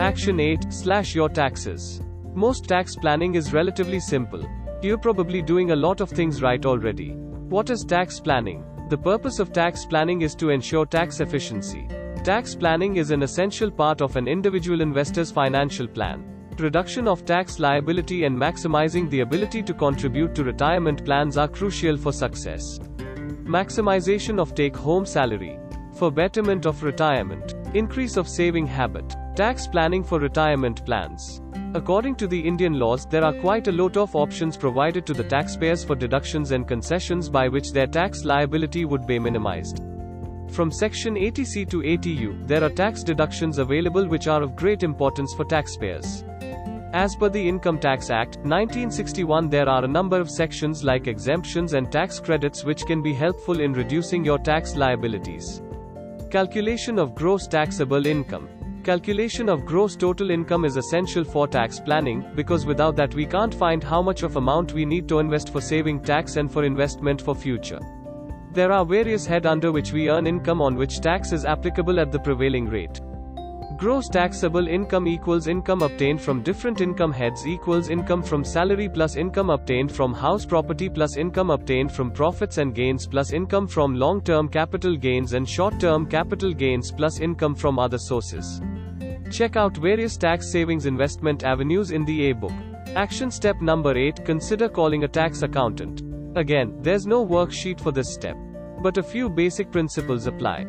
Action 8 Slash your taxes. Most tax planning is relatively simple. You're probably doing a lot of things right already. What is tax planning? The purpose of tax planning is to ensure tax efficiency. Tax planning is an essential part of an individual investor's financial plan. Reduction of tax liability and maximizing the ability to contribute to retirement plans are crucial for success. Maximization of take home salary. For betterment of retirement. Increase of saving habit. Tax planning for retirement plans. According to the Indian laws, there are quite a lot of options provided to the taxpayers for deductions and concessions by which their tax liability would be minimized. From Section 80C to 80U, there are tax deductions available which are of great importance for taxpayers. As per the Income Tax Act, 1961 there are a number of sections like exemptions and tax credits which can be helpful in reducing your tax liabilities. Calculation of gross taxable income. Calculation of gross total income is essential for tax planning, because without that we can't find how much of amount we need to invest for saving tax and for investment for future. There are various head under which we earn income on which tax is applicable at the prevailing rate. Gross taxable income equals income obtained from different income heads equals income from salary plus income obtained from house property plus income obtained from profits and gains plus income from long-term capital gains and short-term capital gains plus income from other sources. Check out various tax savings investment avenues in the A-book. Action step number 8 Consider calling a tax accountant. Again, there's no worksheet for this step. But a few basic principles apply.